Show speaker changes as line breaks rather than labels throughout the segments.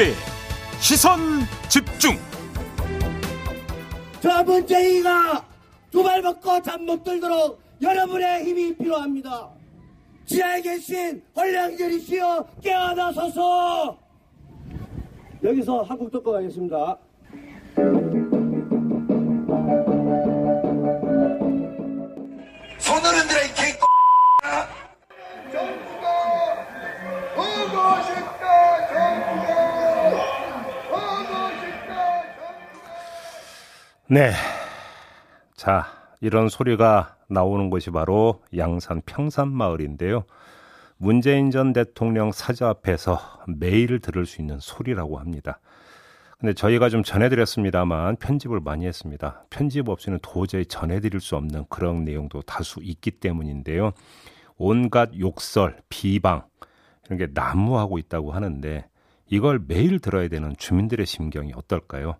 김종배 시선 집중
저 문재인이가 두 발 먹고 잠 못 들도록 여러분의 힘이 필요합니다. 지하에 계신 헐량절이시여 깨어나서서 여기서 한국 듣고 가겠습니다.
손을 흔들어 이 개.
정
네. 자, 이런 소리가 나오는 곳이 바로 양산 평산마을인데요. 문재인 전 대통령 사저 앞에서 매일 들을 수 있는 소리라고 합니다. 근데 저희가 좀 전해드렸습니다만 편집을 많이 했습니다. 편집 없이는 도저히 전해드릴 수 없는 그런 내용도 다수 있기 때문인데요. 온갖 욕설, 비방 이런 게 난무하고 있다고 하는데 이걸 매일 들어야 되는 주민들의 심경이 어떨까요?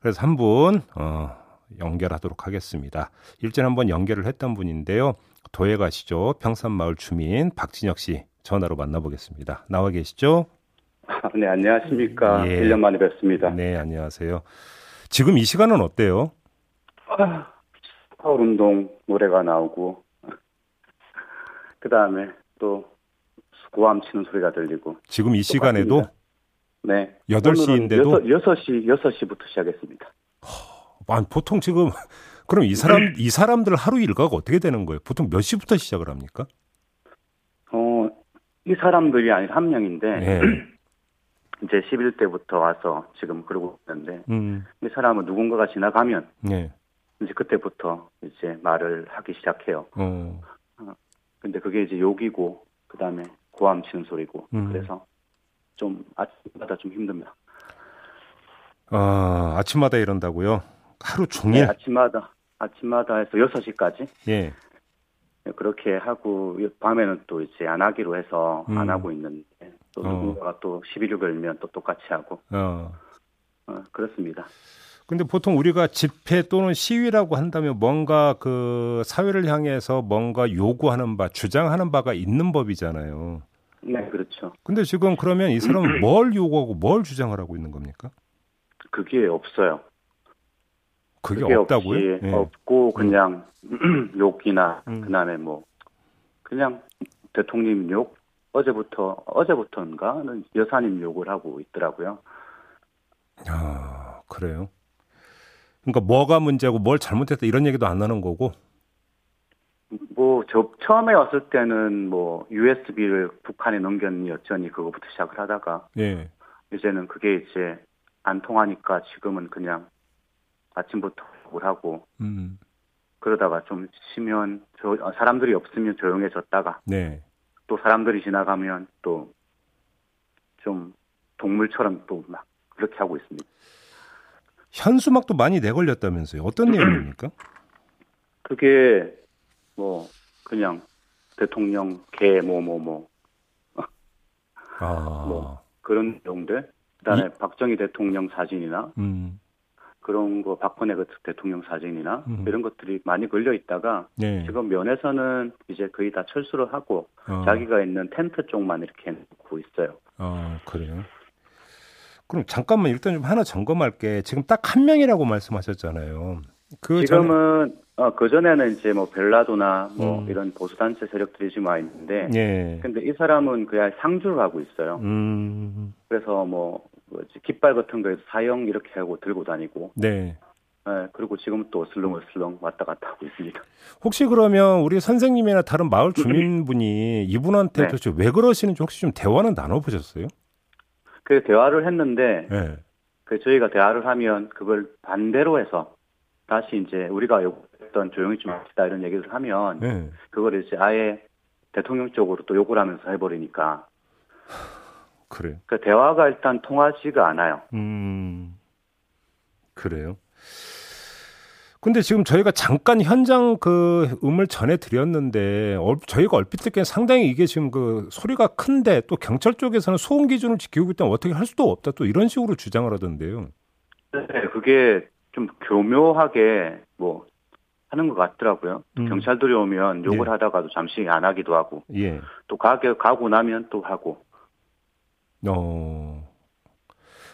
그래서 한 분 어, 연결하도록 하겠습니다. 일전에 한번 연결을 했던 분인데요. 도에 가시죠. 평산마을 주민 박진혁 씨 전화로 만나보겠습니다. 나와 계시죠?
네, 안녕하십니까.
예.
1년 만에 뵙습니다.
네, 안녕하세요. 지금 이 시간은 어때요?
아, 파울 운동 노래가 나오고, 그 다음에 또 고함 치는 소리가 들리고.
지금 이 시간에도
네.
8시인데도?
6, 6시, 6시부터 시작했습니다.
아, 보통 지금 그럼 이 사람 이 사람들 하루 일과가 어떻게 되는 거예요? 보통 몇 시부터 시작을 합니까?
어, 이 사람들이 아니라 한 명인데,
예.
이제 11대부터 와서 지금 그러고 있는데,
음.
이 사람은 누군가가 지나가면,
네.
이제 그때부터 이제 말을 하기 시작해요.
어.
근데 그게 이제 욕이고, 그 다음에 고함 치는 소리고,
음.
그래서 좀 아침마다 좀 힘듭니다.
아, 아침마다 이런다고요? 하루
네,
종일?
아침마다, 아침마다 해서 6시까지
예.
그렇게 하고, 밤에는 또 이제 안 하기로 해서
음.
안 하고 있는데, 또
어.
누군가가 또 11을 걸면 또 똑같이 하고,
어.
어, 그렇습니다.
근데 보통 우리가 집회 또는 시위라고 한다면 뭔가 그 사회를 향해서 뭔가 요구하는 바, 주장하는 바가 있는 법이잖아요.
네, 그렇죠.
근데 지금 그러면 이 사람은 뭘 요구하고 뭘 주장을 하고 있는 겁니까?
그게 없어요.
그게,
그게
없다고요? 예.
없고, 그냥 욕이나,
음.
그 다음에 뭐, 그냥 대통령 욕, 어제부터, 어제부터인가는 여사님 욕을 하고 있더라고요.
아, 그래요? 그러니까 뭐가 문제고 뭘 잘못했다 이런 얘기도 안 하는 거고.
뭐, 저, 처음에 왔을 때는 뭐, USB를 북한에 넘겼니 어쩌니 그거부터 시작을 하다가,
예.
이제는 그게 이제 안 통하니까 지금은 그냥 아침부터 욕을 하고,
음.
그러다가 좀 쉬면, 저, 어, 사람들이 없으면 조용해졌다가,
네.
또 사람들이 지나가면 또 좀 동물처럼 또 막 그렇게 하고 있습니다.
현수막도 많이 내걸렸다면서요. 어떤 내용입니까?
그게 뭐 그냥 대통령 개 뭐 뭐뭐
아.
뭐. 그런 내용들 그다음에 박정희 대통령 사진이나
음.
그런 거 박근혜 그 대통령 사진이나
음.
이런 것들이 많이 걸려 있다가
네.
지금 면에서는 이제 거의 다 철수를 하고
어.
자기가 있는 텐트 쪽만 이렇게 놓고 있어요.
아, 그래요. 그럼 잠깐만 일단 좀 하나 점검할게. 지금 딱 한 명이라고 말씀하셨잖아요. 그
지금은 어, 그 전에는 이제 뭐 벨라도나 뭐
음.
이런 보수단체 세력들이 지금 와 있는데
예.
근데 이 사람은 그냥 상주를 하고 있어요.
음.
그래서 뭐 뭐지 깃발 같은 거에서 사형 이렇게 하고 들고 다니고
네.
예, 그리고 지금 또 슬렁슬렁 왔다 갔다 하고 있습니다.
혹시 그러면 우리 선생님이나 다른 마을 주민분이 이분한테
네.
도대체 왜 그러시는지 혹시 좀 대화는 나눠보셨어요?
그 대화를 했는데
네.
그 저희가 대화를 하면 그걸 반대로 해서 다시 이제 우리가 요구했던 조용히 좀 합시다 이런 얘기를 하면
네.
그걸 이제 아예 대통령 쪽으로 또 욕을 하면서 해버리니까
그래요.
그 대화가 일단 통하지가 않아요.
음. 그래요. 근데 지금 저희가 잠깐 현장 그 음을 전해 드렸는데 얼- 저희가 얼핏 듣기엔 상당히 이게 지금 그 소리가 큰데 또 경찰 쪽에서는 소음 기준을 지키고 있다면 어떻게 할 수도 없다 또 이런 식으로 주장을 하던데요.
네, 그게 좀 교묘하게 뭐 하는 것 같더라고요.
음.
경찰들이 오면 욕을
예.
하다가도 잠시 안 하기도 하고
예.
또 가게 가고 나면 또 하고
어.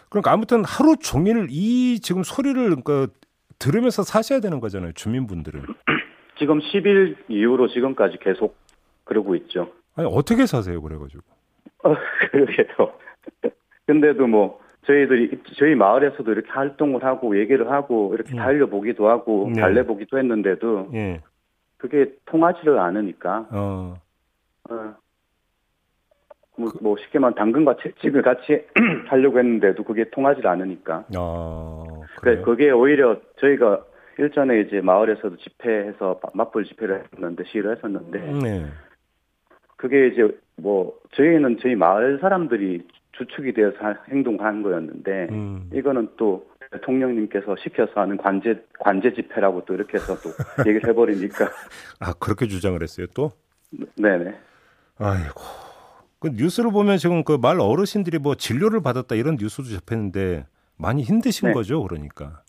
그러니까 아무튼 하루 종일 이 지금 소리를 그 들으면서 사셔야 되는 거잖아요. 주민분들은.
지금 10일 이후로 지금까지 계속 그러고 있죠.
아니 어떻게 사세요? 그래가지고.
어, 그러게요. 근데도 뭐 저희들이 저희 마을에서도 이렇게 활동을 하고 얘기를 하고 이렇게
음.
달려보기도 하고
네.
달래보기도 했는데도
예.
그게 통하지를 않으니까
어.
어, 뭐, 뭐 쉽게 말하면 당근과 채찍을 같이 하려고 했는데도 그게 통하지 않으니까
아.
그래
그래요?
그게 오히려 저희가 일전에 이제 마을에서도 집회해서 맞불 집회를 했었는데 시위를 했었는데
네.
그게 이제 뭐 저희는 저희 마을 사람들이 주축이 되어서 하- 행동한 거였는데
음.
이거는 또 대통령님께서 시켜서 하는 관제 관제 집회라고 또 이렇게 해서 또 얘기를 해버리니까
아 그렇게 주장을 했어요 또?
네네
아이고. 그 뉴스를 보면 지금 그 말 어르신들이 뭐 진료를 받았다 이런 뉴스도 접했는데 많이 힘드신
네.
거죠, 그러니까.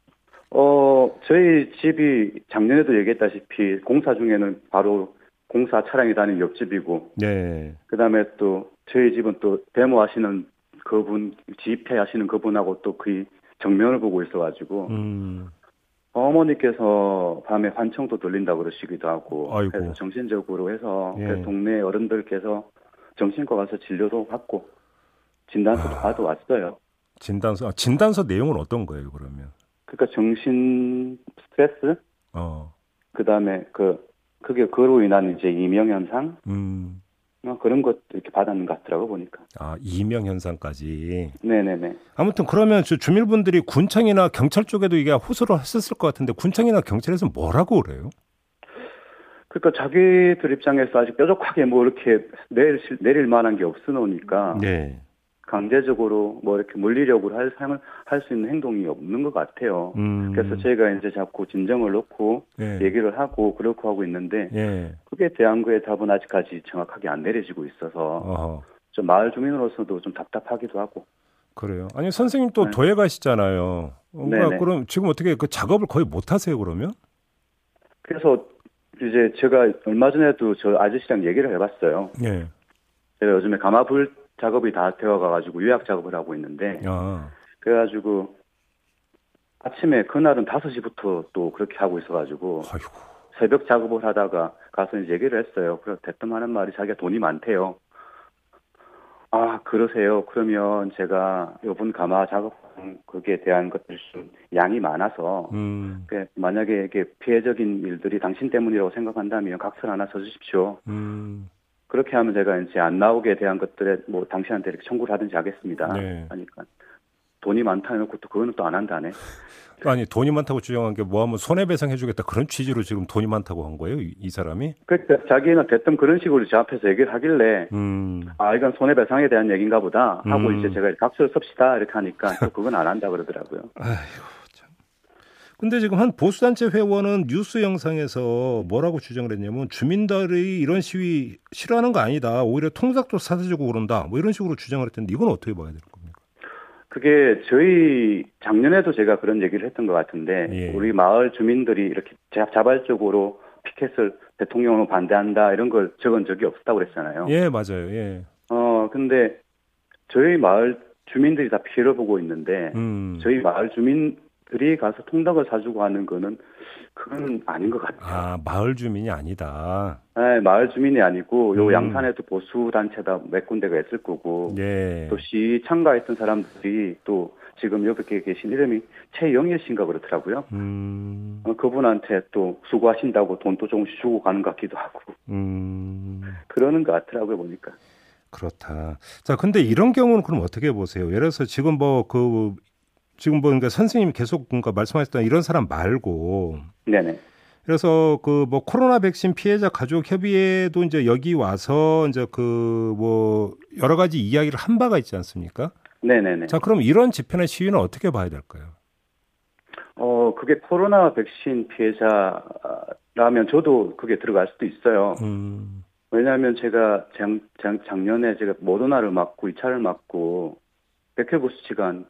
어 저희 집이 작년에도 얘기했다시피 공사 중에는 바로 공사 차량이 다니는 옆집이고
네.
그다음에 또 저희 집은 또 데모하시는 그분 집회 하시는 그분하고 또 거의 정면을 보고 있어가지고
음.
어머니께서 밤에 환청도 들린다 그러시기도 하고
아이고.
그래서 정신적으로 해서
예.
그 동네 어른들께서 정신과 가서 진료도 받고 진단서도
아.
받아왔어요.
진단서 아, 진단서 내용은 어떤 거예요, 그러면?
그러니까 정신 스트레스
어.
그다음에 그 그게 그로 인한 이제 이명 현상
음.
뭐 그런 것도 이렇게 받았는 것 같더라고 보니까.
아, 이명 현상까지.
네네네.
아무튼 그러면 주, 주민분들이 군청이나 경찰 쪽에도 이게 호소를 했었을 것 같은데 군청이나 경찰에서 뭐라고 그래요?
그러니까 자기들 입장에서 아직 뾰족하게 뭐 이렇게 내릴, 내릴 만한 게 없으니까
네.
강제적으로 뭐 이렇게 물리력으로 할 삶을 할 수 있는 행동이 없는 것 같아요.
음.
그래서 저희가 이제 자꾸 진정을 놓고
예.
얘기를 하고 그렇게 하고 있는데
예.
그게 대한 거의 답은 아직까지 정확하게 안 내려지고 있어서
어허.
좀 마을 주민으로서도 좀 답답하기도 하고
그래요. 아니 선생님 또
네.
도에 가시잖아요.
네네.
그럼 지금 어떻게 그 작업을 거의 못 하세요, 그러면?
그래서 이제 제가 얼마 전에도 저 아저씨랑 얘기를 해봤어요.
예.
제가 요즘에 가마불 작업이 다 되어가가지고 요약 작업을 하고 있는데
아.
그래가지고 아침에 그날은 5시부터 또 그렇게 하고 있어가지고
아이고.
새벽 작업을 하다가 가서 이제 얘기를 했어요. 그래서 대뜸 하는 말이 자기가 돈이 많대요. 아, 그러세요. 그러면 제가 요번 가마 작업 거기에 대한 것들 좀 양이 많아서
음.
그 만약에 이게 피해적인 일들이 당신 때문이라고 생각한다면 각서 하나 써주십시오.
음.
그렇게 하면 제가 이제 안 나오게 대한 것들에 뭐 당신한테 이렇게 청구를 하든지 하겠습니다.
네.
하니까 돈이 많다 해놓고 또 그거는 또 안 한다네.
아니 돈이 많다고 주장한 게 뭐하면 손해배상 해주겠다 그런 취지로 지금 돈이 많다고 한 거예요, 이, 이 사람이?
그러니까 자기는 대뜸 그런 식으로 제 앞에서 얘기를 하길래
음.
아 이건 손해배상에 대한 얘기인가 보다 하고
음.
이제 제가 각서를 씁시다 이렇게 하니까 또 그건 안 한다 그러더라고요.
아이고 참. 근데 지금 한 보수단체 회원은 뉴스 영상에서 뭐라고 주장을 했냐면 주민들이 이런 시위 싫어하는 거 아니다. 오히려 통닭도 사주고 그런다. 뭐 이런 식으로 주장을 했던데 이건 어떻게 봐야 되는 겁니까?
그게 저희 작년에도 제가 그런 얘기를 했던 것 같은데
예.
우리 마을 주민들이 이렇게 자- 자발적으로 피켓을 대통령으로 반대한다 이런 걸 적은 적이 없었다고 그랬잖아요.
예, 맞아요. 예.
어 근데 저희 마을 주민들이 다 피해를 보고 있는데
음.
저희 마을 주민 들이 가서 통닭을 사주고 하는 거는 그건 아닌 것 같아요.
아, 마을 주민이 아니다.
네, 마을 주민이 아니고 요
음.
양산에도 보수 단체다 몇 군데가 있을 거고
예.
또시 참가했던 사람들이 또 지금 여기 계신 이름이 최영일 씨인가 그렇더라고요.
음.
어, 그분한테 또 수고하신다고 돈도 조금씩 주고 가는 것 같기도 하고
음.
그러는 것 같더라고요 보니까.
그렇다. 자, 근데 이런 경우는 그럼 어떻게 보세요? 예를 들어서 지금 뭐 그 지금 뭐 그러니까 선생님이 계속 그러니까 말씀하셨던 이런 사람 말고
네네.
그래서 그 뭐 코로나 백신 피해자 가족 협의회도 이제 여기 와서 이제 그 뭐 여러 가지 이야기를 한 바가 있지 않습니까?
네네네.
자, 그럼 이런 집회나 시위는 어떻게 봐야 될까요?
어 그게 코로나 백신 피해자라면 저도 그게 들어갈 수도 있어요.
음.
왜냐하면 제가 작, 작, 작년에 제가 모더나를 맞고 2차를 맞고 백혈구 수치가 한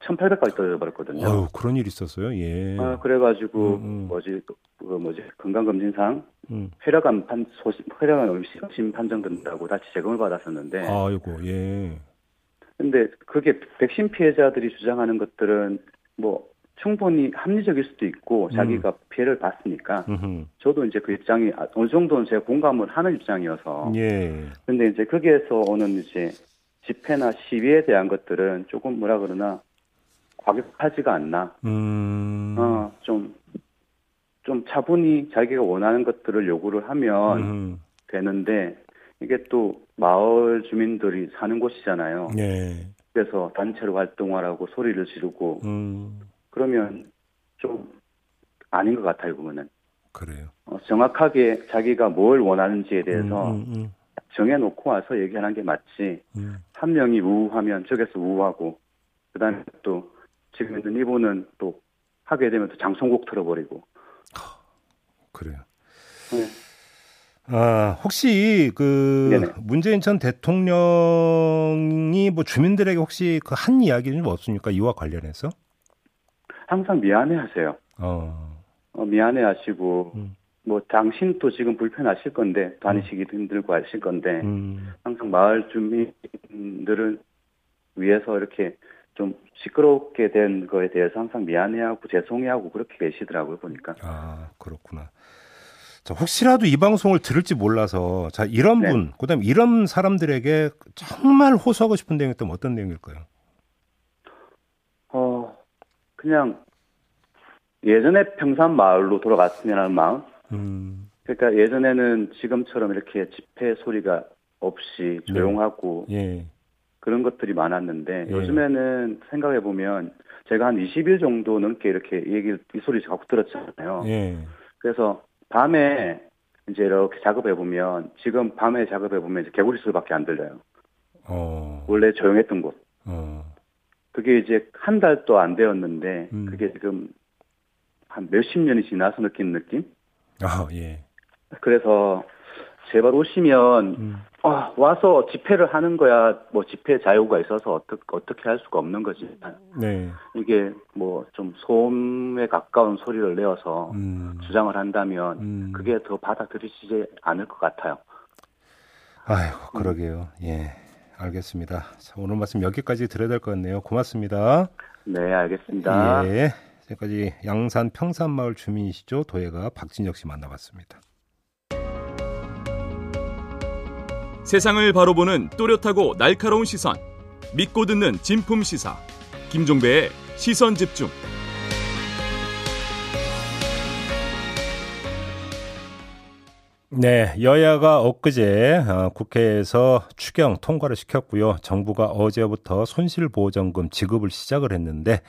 1800까지 떨어져버렸거든요.
어유, 그런 일이 있었어요. 예.
아, 그래가지고
음, 음.
뭐지 그, 그 뭐지 건강검진상
음.
혈액암 판 소심 혈액암 의심 판정된다고 다시 재검을 받았었는데
아이고, 예.
근데 그게 백신 피해자들이 주장하는 것들은 뭐 충분히 합리적일 수도 있고 자기가 피해를 봤으니까
음흠.
저도 이제 그 입장이 아, 어느 정도는 제가 공감을 하는 입장이어서
예.
근데 이제 거기에서 오는 이제 집회나 시위에 대한 것들은 조금 뭐라 그러나 과격하지가 않나
음.
어, 좀, 좀 차분히 자기가 원하는 것들을 요구를 하면
음흠.
되는데, 이게 또 마을 주민들이 사는 곳이잖아요.
예.
그래서 단체로 활동하라고 소리를 지르고,
음.
그러면 좀 아닌 것 같아요, 그거는.
그래요.
어, 정확하게 자기가 뭘 원하는지에 대해서
음, 음,
정해놓고 와서 얘기하는 게 맞지.
음.
한 명이 우우하면 저기서 우우하고, 그 다음에 또 지금 있는 이분은 또 하게 되면 또 장송곡 틀어버리고,
그래요.
네.
아, 혹시 그
네네.
문재인 전 대통령이 뭐 주민들에게 혹시 그 한 이야기는 좀 없습니까? 이와 관련해서?
항상 미안해 하세요.
어.
어, 미안해 하시고,
음.
뭐, 당신도 지금 불편하실 건데, 다니시기도 힘들고 하실 건데,
음.
항상 마을 주민들을 위해서 이렇게 좀 시끄럽게 된 거에 대해서 항상 미안해하고 죄송해하고 그렇게 계시더라고요, 보니까.
아, 그렇구나. 자, 혹시라도 이 방송을 들을지 몰라서 자, 이런
네.
분, 그다음에 이런 사람들에게 정말 호소하고 싶은 내용이 있다면 어떤 내용일까요?
어, 그냥 예전에 평산 마을로 돌아갔으면 하는 마음?
음.
그러니까 예전에는 지금처럼 이렇게 집회 소리가 없이 조용하고
예.
그런 것들이 많았는데
예.
요즘에는 생각해 보면 제가 한 20일 정도 넘게 이렇게 얘기를 이 소리 자꾸 들었잖아요.
예.
그래서 밤에 이제 이렇게 작업해 보면 지금 밤에 작업해 보면 이제 개구리 소리밖에 안 들려요.
어.
원래 조용했던 곳.
어.
그게 이제 한 달도 안 되었는데
음.
그게 지금 한 몇십 년이 지나서 느낀 느낌?
아, 예.
그래서 제발 오시면
음.
아, 와서 집회를 하는 거야 뭐 집회 자유가 있어서 어떻게 어떻게 할 수가 없는 거지.
네.
이게 뭐 좀 소음에 가까운 소리를 내어서
음.
주장을 한다면
음.
그게 더 받아들이시지 않을 것 같아요.
아이고, 그러게요. 예. 알겠습니다. 자, 오늘 말씀 여기까지 드려야 될 것 같네요. 고맙습니다.
네, 알겠습니다.
예. 지금까지 양산 평산마을 주민이시죠. 도예가 박진혁 씨 만나봤습니다.
세상을 바로 보는 또렷하고 날카로운 시선. 믿고 듣는 진품 시사. 김종배의 시선 집중.
네, 여야가 엊그제 어, 국회에서 추경 통과를 시켰고요. 정부가 어제부터 손실보전금 지급을 시작을 했는데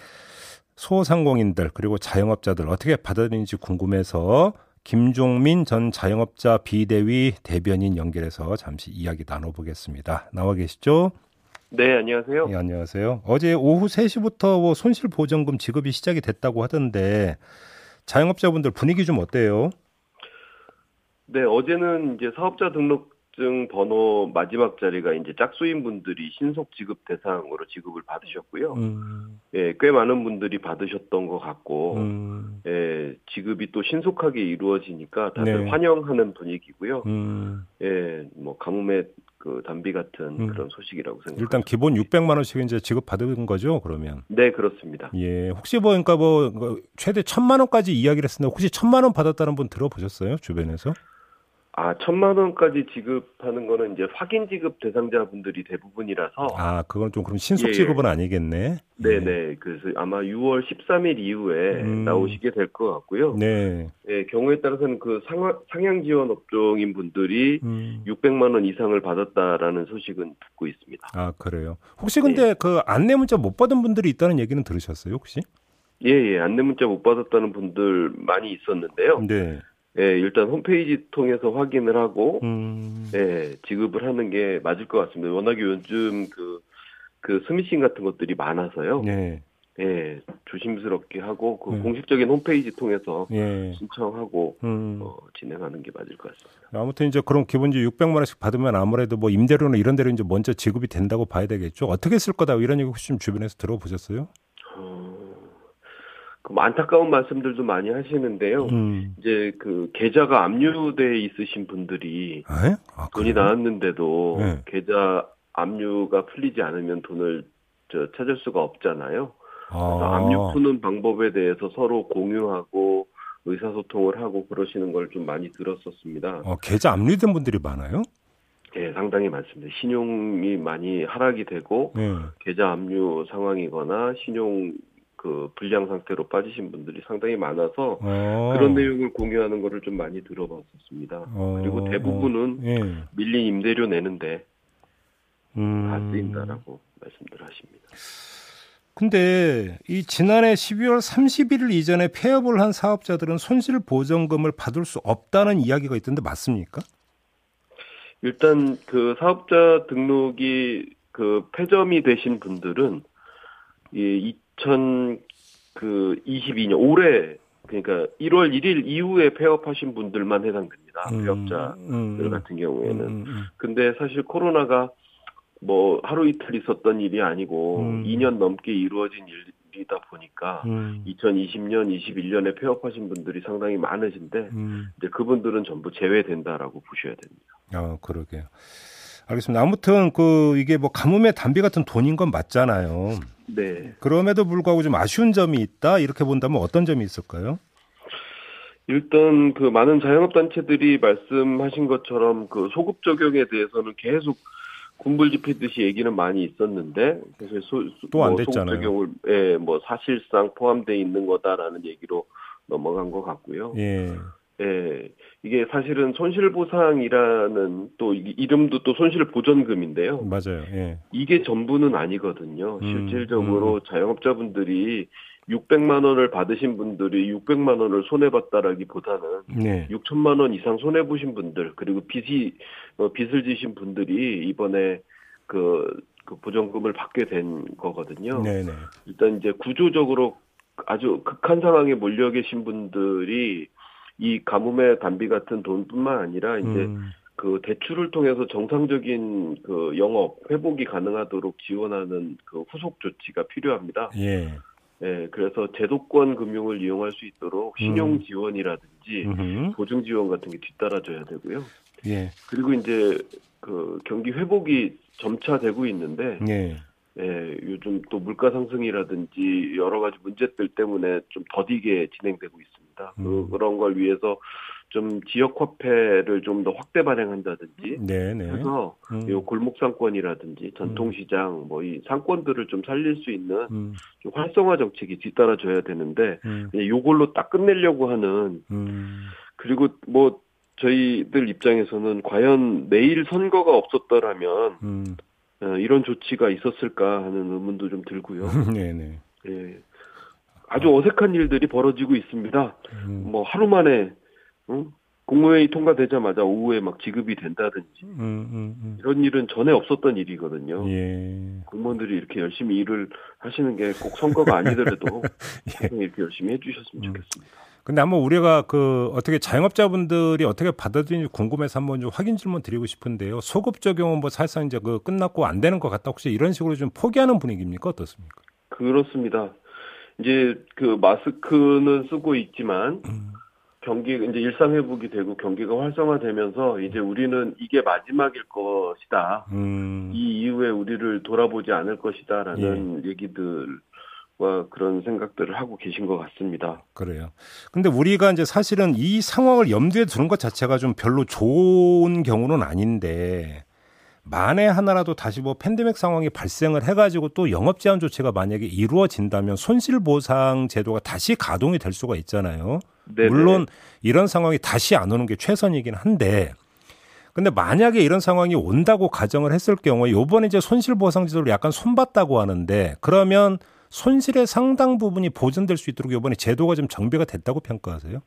소상공인들 그리고 자영업자들 어떻게 받아들이는지 궁금해서 김종민 전 자영업자 비대위 대변인 연결해서 잠시 이야기 나눠보겠습니다. 나와 계시죠?
네, 안녕하세요.
네, 안녕하세요. 어제 오후 3시부터 뭐 손실 보전금 지급이 시작이 됐다고 하던데 자영업자분들 분위기 좀 어때요?
네, 어제는 이제 사업자 등록 증 번호 마지막 자리가 이제 짝수인 분들이 신속 지급 대상으로 지급을 받으셨고요.
음,
예, 꽤 많은 분들이 받으셨던 것 같고,
음,
예, 지급이 또 신속하게 이루어지니까 다들
네.
환영하는 분위기고요.
음.
예, 뭐 가뭄의 그 단비 같은
음.
그런 소식이라고 생각합니다.
일단 기본 600만 원씩 이제 지급 받은 거죠, 그러면.
네, 그렇습니다.
예. 혹시 뭐 그러니까 뭐그 최대 1000만 원까지 이야기를 했는데 혹시 1000만 원 받았다는 분 들어보셨어요? 주변에서?
아, 천만 원까지 지급하는 거는 이제 확인 지급 대상자분들이 대부분이라서
아, 그건 좀 그럼 신속
예, 예.
지급은 아니겠네.
네 네. 그래서 아마 6월 13일 이후에
음.
나오시게 될 것 같고요.
네.
예, 경우에 따라서는 그 상하, 상향 지원 업종인 분들이
음.
600만 원 이상을 받았다라는 소식은 듣고 있습니다.
아, 그래요. 혹시 근데 그 안내 문자 못 받은 분들이 있다는 얘기는 들으셨어요, 혹시?
예, 예. 안내 문자 못 받았다는 분들 많이 있었는데요.
네.
예, 일단 홈페이지 통해서 확인을 하고
음.
예, 지급을 하는 게 맞을 것 같습니다. 워낙에 요즘 그, 그 스미싱 같은 것들이 많아서요.
네.
예, 조심스럽게 하고 그
음.
공식적인 홈페이지 통해서
예.
신청하고
음.
어, 진행하는 게 맞을 것 같습니다.
아무튼 이제 그럼 기본적으로 600만 원씩 받으면 아무래도 뭐 임대료나 이런 데로 이제 먼저 지급이 된다고 봐야 되겠죠. 어떻게 쓸 거다 이런 얘기 혹시 좀 주변에서 들어보셨어요?
어, 그 안타까운 말씀들도 많이 하시는데요.
음.
이제 그 계좌가 압류돼 있으신 분들이
에? 아,
돈이? 나왔는데도
네.
계좌 압류가 풀리지 않으면 돈을 저 찾을 수가 없잖아요.
아,
압류 푸는 방법에 대해서 서로 공유하고 의사소통을 하고 그러시는 걸 좀 많이 들었었습니다.
어, 계좌 압류된 분들이 많아요?
예, 상당히 많습니다. 신용이 많이 하락이 되고
네.
계좌 압류 상황이거나 신용 그 불량 상태로 빠지신 분들이 상당히 많아서
어.
그런 내용을 공유하는 거를 좀 많이 들어봤었습니다.
어,
그리고 대부분은
어, 예.
밀린 임대료 내는데
음.
다 쓰인다라고 말씀들 하십니다.
근데 이 지난해 12월 31일 이전에 폐업을 한 사업자들은 손실 보전금을 받을 수 없다는 이야기가 있던데 맞습니까?
일단 그 사업자 등록이 그 폐점이 되신 분들은 이 2022년 올해 그러니까 1월 1일 이후에 폐업하신 분들만 해당됩니다. 폐업자들
음,
같은 경우에는.
음, 음,
근데 사실 코로나가 뭐 하루 이틀 있었던 일이 아니고
음.
2년 넘게 이루어진 일이다 보니까
음,
2020년, 21년에 폐업하신 분들이 상당히 많으신데
음.
이제 그분들은 전부 제외된다라고 보셔야 됩니다.
아, 그러게요. 알겠습니다. 아무튼 그 이게 뭐 가뭄의 단비 같은 돈인 건 맞잖아요.
네.
그럼에도 불구하고 좀 아쉬운 점이 있다 이렇게 본다면 어떤 점이 있을까요?
일단 그 많은 자영업 단체들이 말씀하신 것처럼 그 소급 적용에 대해서는 계속 군불 지피듯이 얘기는 많이 있었는데 그래서 소,
또안
뭐 소급
됐잖아요.
적용을 예, 뭐 사실상 포함되어 있는 거다라는 얘기로 넘어간 것 같고요.
예.
예, 이게 사실은 손실보상이라는 또 이- 이름도 또 손실보전금인데요.
맞아요. 예.
이게 전부는 아니거든요.
음,
실질적으로 자영업자분들이 600만 원을 받으신 분들이 600만 원을 손해봤다라기보다는
네.
6천만 원 이상 손해 보신 분들 그리고 빚이 어, 빚을 지신 분들이 이번에 그, 그 보전금을 받게 된 거거든요.
네, 네.
일단 이제 구조적으로 아주 극한 상황에 몰려 계신 분들이 이 가뭄의 단비 같은 돈뿐만 아니라 이제
음,
그 대출을 통해서 정상적인 그 영업 회복이 가능하도록 지원하는 그 후속 조치가 필요합니다.
예.
예, 그래서 제도권 금융을 이용할 수 있도록 신용
음.
지원이라든지
음흠.
보증 지원 같은 게 뒤따라줘야 되고요.
예.
그리고 이제 그 경기 회복이 점차 되고 있는데
예.
예, 요즘 또 물가 상승이라든지 여러 가지 문제들 때문에 좀 더디게 진행되고 있습니다.
음.
그, 런걸 위해서 좀 지역 화폐를 좀 더 확대 발행한다든지
네, 네.
해서
음.
요 골목 상권이라든지 전통시장 뭐 이 상권들을 좀 살릴 수 있는
음.
좀 활성화 정책이 뒤따라줘야 되는데
음.
요걸로 딱 끝내려고 하는
음.
그리고 뭐 저희들 입장에서는 과연 내일 선거가 없었더라면
음.
어, 이런 조치가 있었을까 하는 의문도 좀 들고요.
네, 네.
예. 아주 어색한 일들이 벌어지고 있습니다.
음.
뭐 하루 만에 응? 국무회의 통과되자마자 오후에 막 지급이 된다든지
음, 음, 음.
이런 일은 전에 없었던 일이거든요.
예.
공무원들이 이렇게 열심히 일을 하시는 게 꼭 선거가 아니더라도
예.
이렇게 열심히 해주셨으면
음.
좋겠습니다.
근데 한번 우리가 그 어떻게 자영업자분들이 어떻게 받아들이는지 궁금해서 한번 좀 확인 질문 드리고 싶은데요. 소급 적용은 뭐 사실상 이제 그 끝났고 안 되는 것 같다. 혹시 이런 식으로 좀 포기하는 분위기입니까? 어떻습니까?
그렇습니다. 이제 그 마스크는 쓰고 있지만
음.
경기 이제 일상 회복이 되고 경기가 활성화되면서 이제 우리는 이게 마지막일 것이다.
음.
이 이후에 우리를 돌아보지 않을 것이다라는 얘기들 과 그런 생각들을 하고 계신 것 같습니다.
그래요. 근데 우리가 이제 사실은 이 상황을 염두에 두는 것 자체가 좀 별로 좋은 경우는 아닌데 만에 하나라도 다시 뭐 팬데믹 상황이 발생을 해가지고 또 영업 제한 조치가 만약에 이루어진다면 손실 보상 제도가 다시 가동이 될 수가 있잖아요.
네네.
물론 이런 상황이 다시 안 오는 게 최선이긴 한데 근데 만약에 이런 상황이 온다고 가정을 했을 경우에 요번에 이제 손실 보상 제도를 약간 손봤다고 하는데 그러면 손실의 상당 부분이 보전될 수 있도록 요번에 제도가 좀 정비가 됐다고 평가하세요?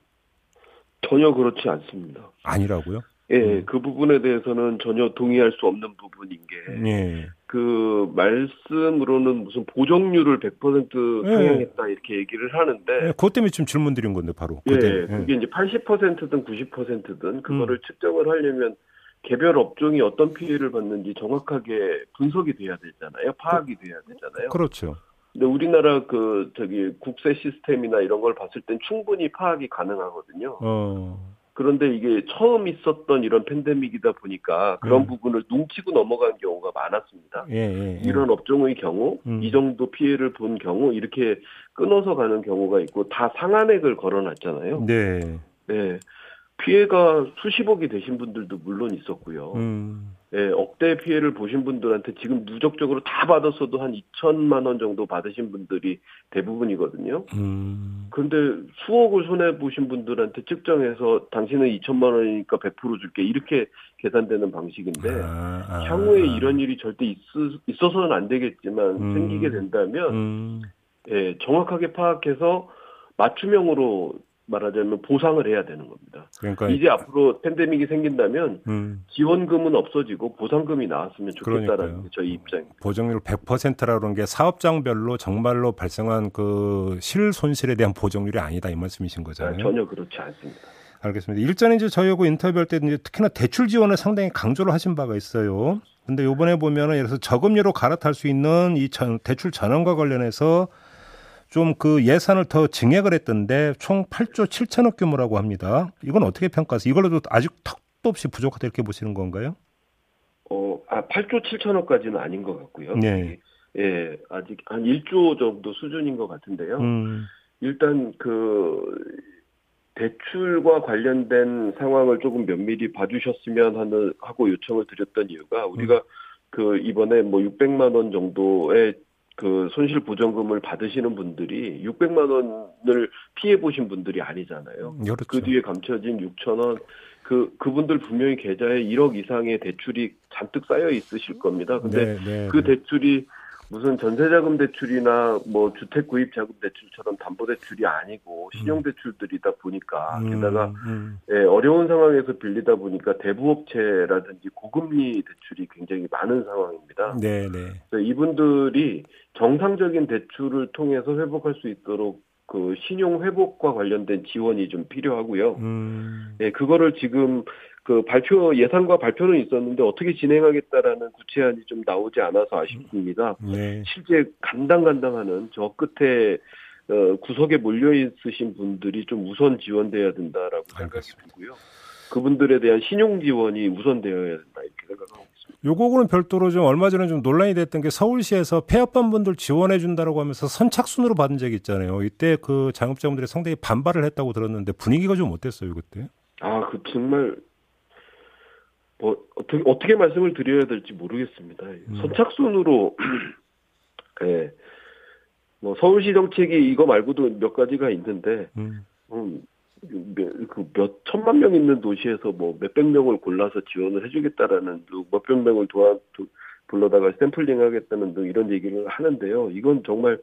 전혀 그렇지 않습니다.
아니라고요?
예,
음.
그 부분에 대해서는 전혀 동의할 수 없는 부분인 게,
예.
그, 말씀으로는 무슨 보정률을 100%
예.
상향했다, 이렇게 얘기를 하는데,
예, 그것 때문에 지금 질문 드린 건데 바로.
예,
그때.
그게 이제 80%든 90%든 그거를
음.
측정을 하려면 개별 업종이 어떤 피해를 받는지 정확하게 분석이 돼야 되잖아요. 파악이 돼야 되잖아요.
그렇죠.
근데 우리나라 그 저기 국세 시스템이나 이런 걸 봤을 땐 충분히 파악이 가능하거든요.
어.
그런데 이게 처음 있었던 이런 팬데믹이다 보니까 그런
음.
부분을 눈치고 넘어간 경우가 많았습니다.
예, 예, 예.
이런 업종의 경우,
음.
이 정도 피해를 본 경우 이렇게 끊어서 가는 경우가 있고 다 상한액을 걸어놨잖아요.
네.
네. 피해가 수십억이 되신 분들도 물론 있었고요.
음.
예, 억대 피해를 보신 분들한테 지금 누적적으로 다 받았어도 한 2천만 원 정도 받으신 분들이 대부분이거든요.
음.
근데 수억을 손해 보신 분들한테 측정해서 당신은 2천만 원이니까 100% 줄게 이렇게 계산되는 방식인데
아, 아,
향후에
아.
이런 일이 절대 있, 있어서는 안 되겠지만
음.
생기게 된다면
음.
예, 정확하게 파악해서 맞춤형으로 말하자면 보상을 해야 되는 겁니다.
그러니까
이제 앞으로 팬데믹이 생긴다면
음.
지원금은 없어지고 보상금이 나왔으면 좋겠다라는
그러니까요.
게 저희 입장입니다.
보정률 100%라고 그런 게 사업장별로 정말로 발생한 그 실 손실에 대한 보정률이 아니다 이 말씀이신
아,
거잖아요.
전혀 그렇지 않습니다.
알겠습니다. 일전에 이제 저희하고 인터뷰할 때 이제 특히나 대출 지원을 상당히 강조를 하신 바가 있어요. 근데 요번에 보면은 예를 들어서 저금리로 갈아탈 수 있는 이 전- 대출 전환과 관련해서 좀 그 예산을 더 증액을 했던데 총 8조 7천억 규모라고 합니다. 이건 어떻게 평가하세요? 이걸로도 아직 턱도 없이 부족하다 이렇게 보시는 건가요?
어, 아, 8조 7천억까지는 아닌 것 같고요.
네.
예, 아직 한 1조 정도 수준인 것 같은데요.
음,
일단 그 대출과 관련된 상황을 조금 면밀히 봐주셨으면 하는 하고 요청을 드렸던 이유가 우리가 그 이번에 뭐 600만 원 정도의 그 손실 보전금을 받으시는 분들이 600만 원을 피해 보신 분들이 아니잖아요.
그렇죠.
그 뒤에 감춰진 6천 원, 그 그분들 분명히 계좌에 1억 이상의 대출이 잔뜩 쌓여 있으실 겁니다. 근데
네, 네,
그
네.
대출이 무슨 전세자금 대출이나 뭐 주택 구입 자금 대출처럼 담보 대출이 아니고 신용 대출들이다 보니까
음,
게다가
음,
예, 어려운 상황에서 빌리다 보니까 대부업체라든지 고금리 대출이 굉장히 많은 상황입니다.
네, 네.
그래서 이분들이 정상적인 대출을 통해서 회복할 수 있도록 그 신용 회복과 관련된 지원이 좀 필요하고요.
음,
예, 그거를 지금 그 발표 예산과 발표는 있었는데 어떻게 진행하겠다라는 구체안이 좀 나오지 않아서 아쉽습니다.
네.
실제 간당간당하는 저 끝에 어, 구석에 몰려 있으신 분들이 좀 우선 지원돼야 된다라고 생각이
알겠습니다.
들고요. 그분들에 대한 신용 지원이 우선되어야 된다 이렇게 생각하고 있습니다.
요거는 별도로 좀 얼마 전에 좀 논란이 됐던 게 서울시에서 폐업한 분들 지원해 준다라고 하면서 선착순으로 받은 적이 있잖아요. 이때 그 자영업자분들이 상당히 반발을 했다고 들었는데 분위기가 좀 어땠어요 그때?
아, 그 정말 뭐 어떻게 어떻게 말씀을 드려야 될지 모르겠습니다.
음.
선착순으로 예. 뭐 서울시 정책이 이거 말고도 몇 가지가 있는데
음,
음, 그 몇 천만 명 있는 도시에서 뭐 몇백 명을 골라서 지원을 해주겠다라는 등 몇백 명을 도와 도- 불러다가 샘플링 하겠다는 등 이런 얘기를 하는데요. 이건 정말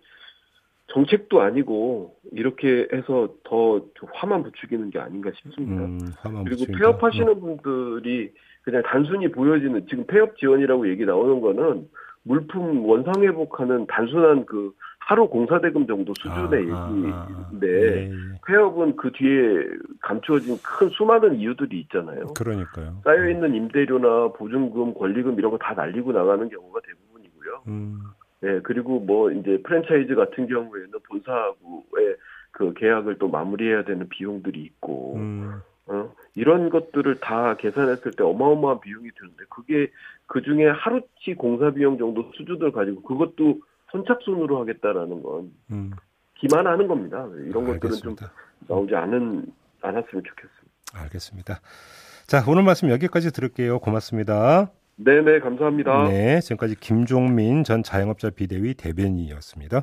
정책도 아니고 이렇게 해서 더 화만 부추기는 게 아닌가 싶습니다.
음,
그리고
붙이니까.
폐업하시는 분들이 그냥 단순히 보여지는 지금 폐업 지원이라고 얘기 나오는 거는 물품 원상 회복하는 단순한 그 하루 공사대금 정도 수준의
아, 아,
얘기인데
예, 예.
폐업은 그 뒤에 감추어진 큰 수많은 이유들이 있잖아요.
그러니까요.
쌓여 있는 임대료나 보증금, 권리금 이런 거 다 날리고 나가는 경우가 대부분이고요.
음,
네, 그리고 뭐 이제 프랜차이즈 같은 경우에는 본사하고의 그 계약을 또 마무리해야 되는 비용들이 있고,
음,
어, 이런 것들을 다 계산했을 때 어마어마한 비용이 드는데 그게 그 중에 하루치 공사 비용 정도 수준을 가지고 그것도 선착순으로 하겠다라는 건
음.
기만하는 겁니다. 이런 것들은 좀
알겠습니다.
나오지 않은 않았으면 좋겠습니다.
알겠습니다. 자, 오늘 말씀 여기까지 들을게요. 고맙습니다.
네네 감사합니다.
네, 지금까지 김종민 전 자영업자 비대위 대변인이었습니다.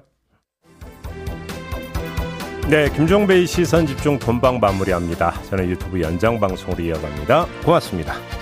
네, 김종배의 시선 집중 본방 마무리합니다. 저는 유튜브 연장 방송으로 이어갑니다. 고맙습니다.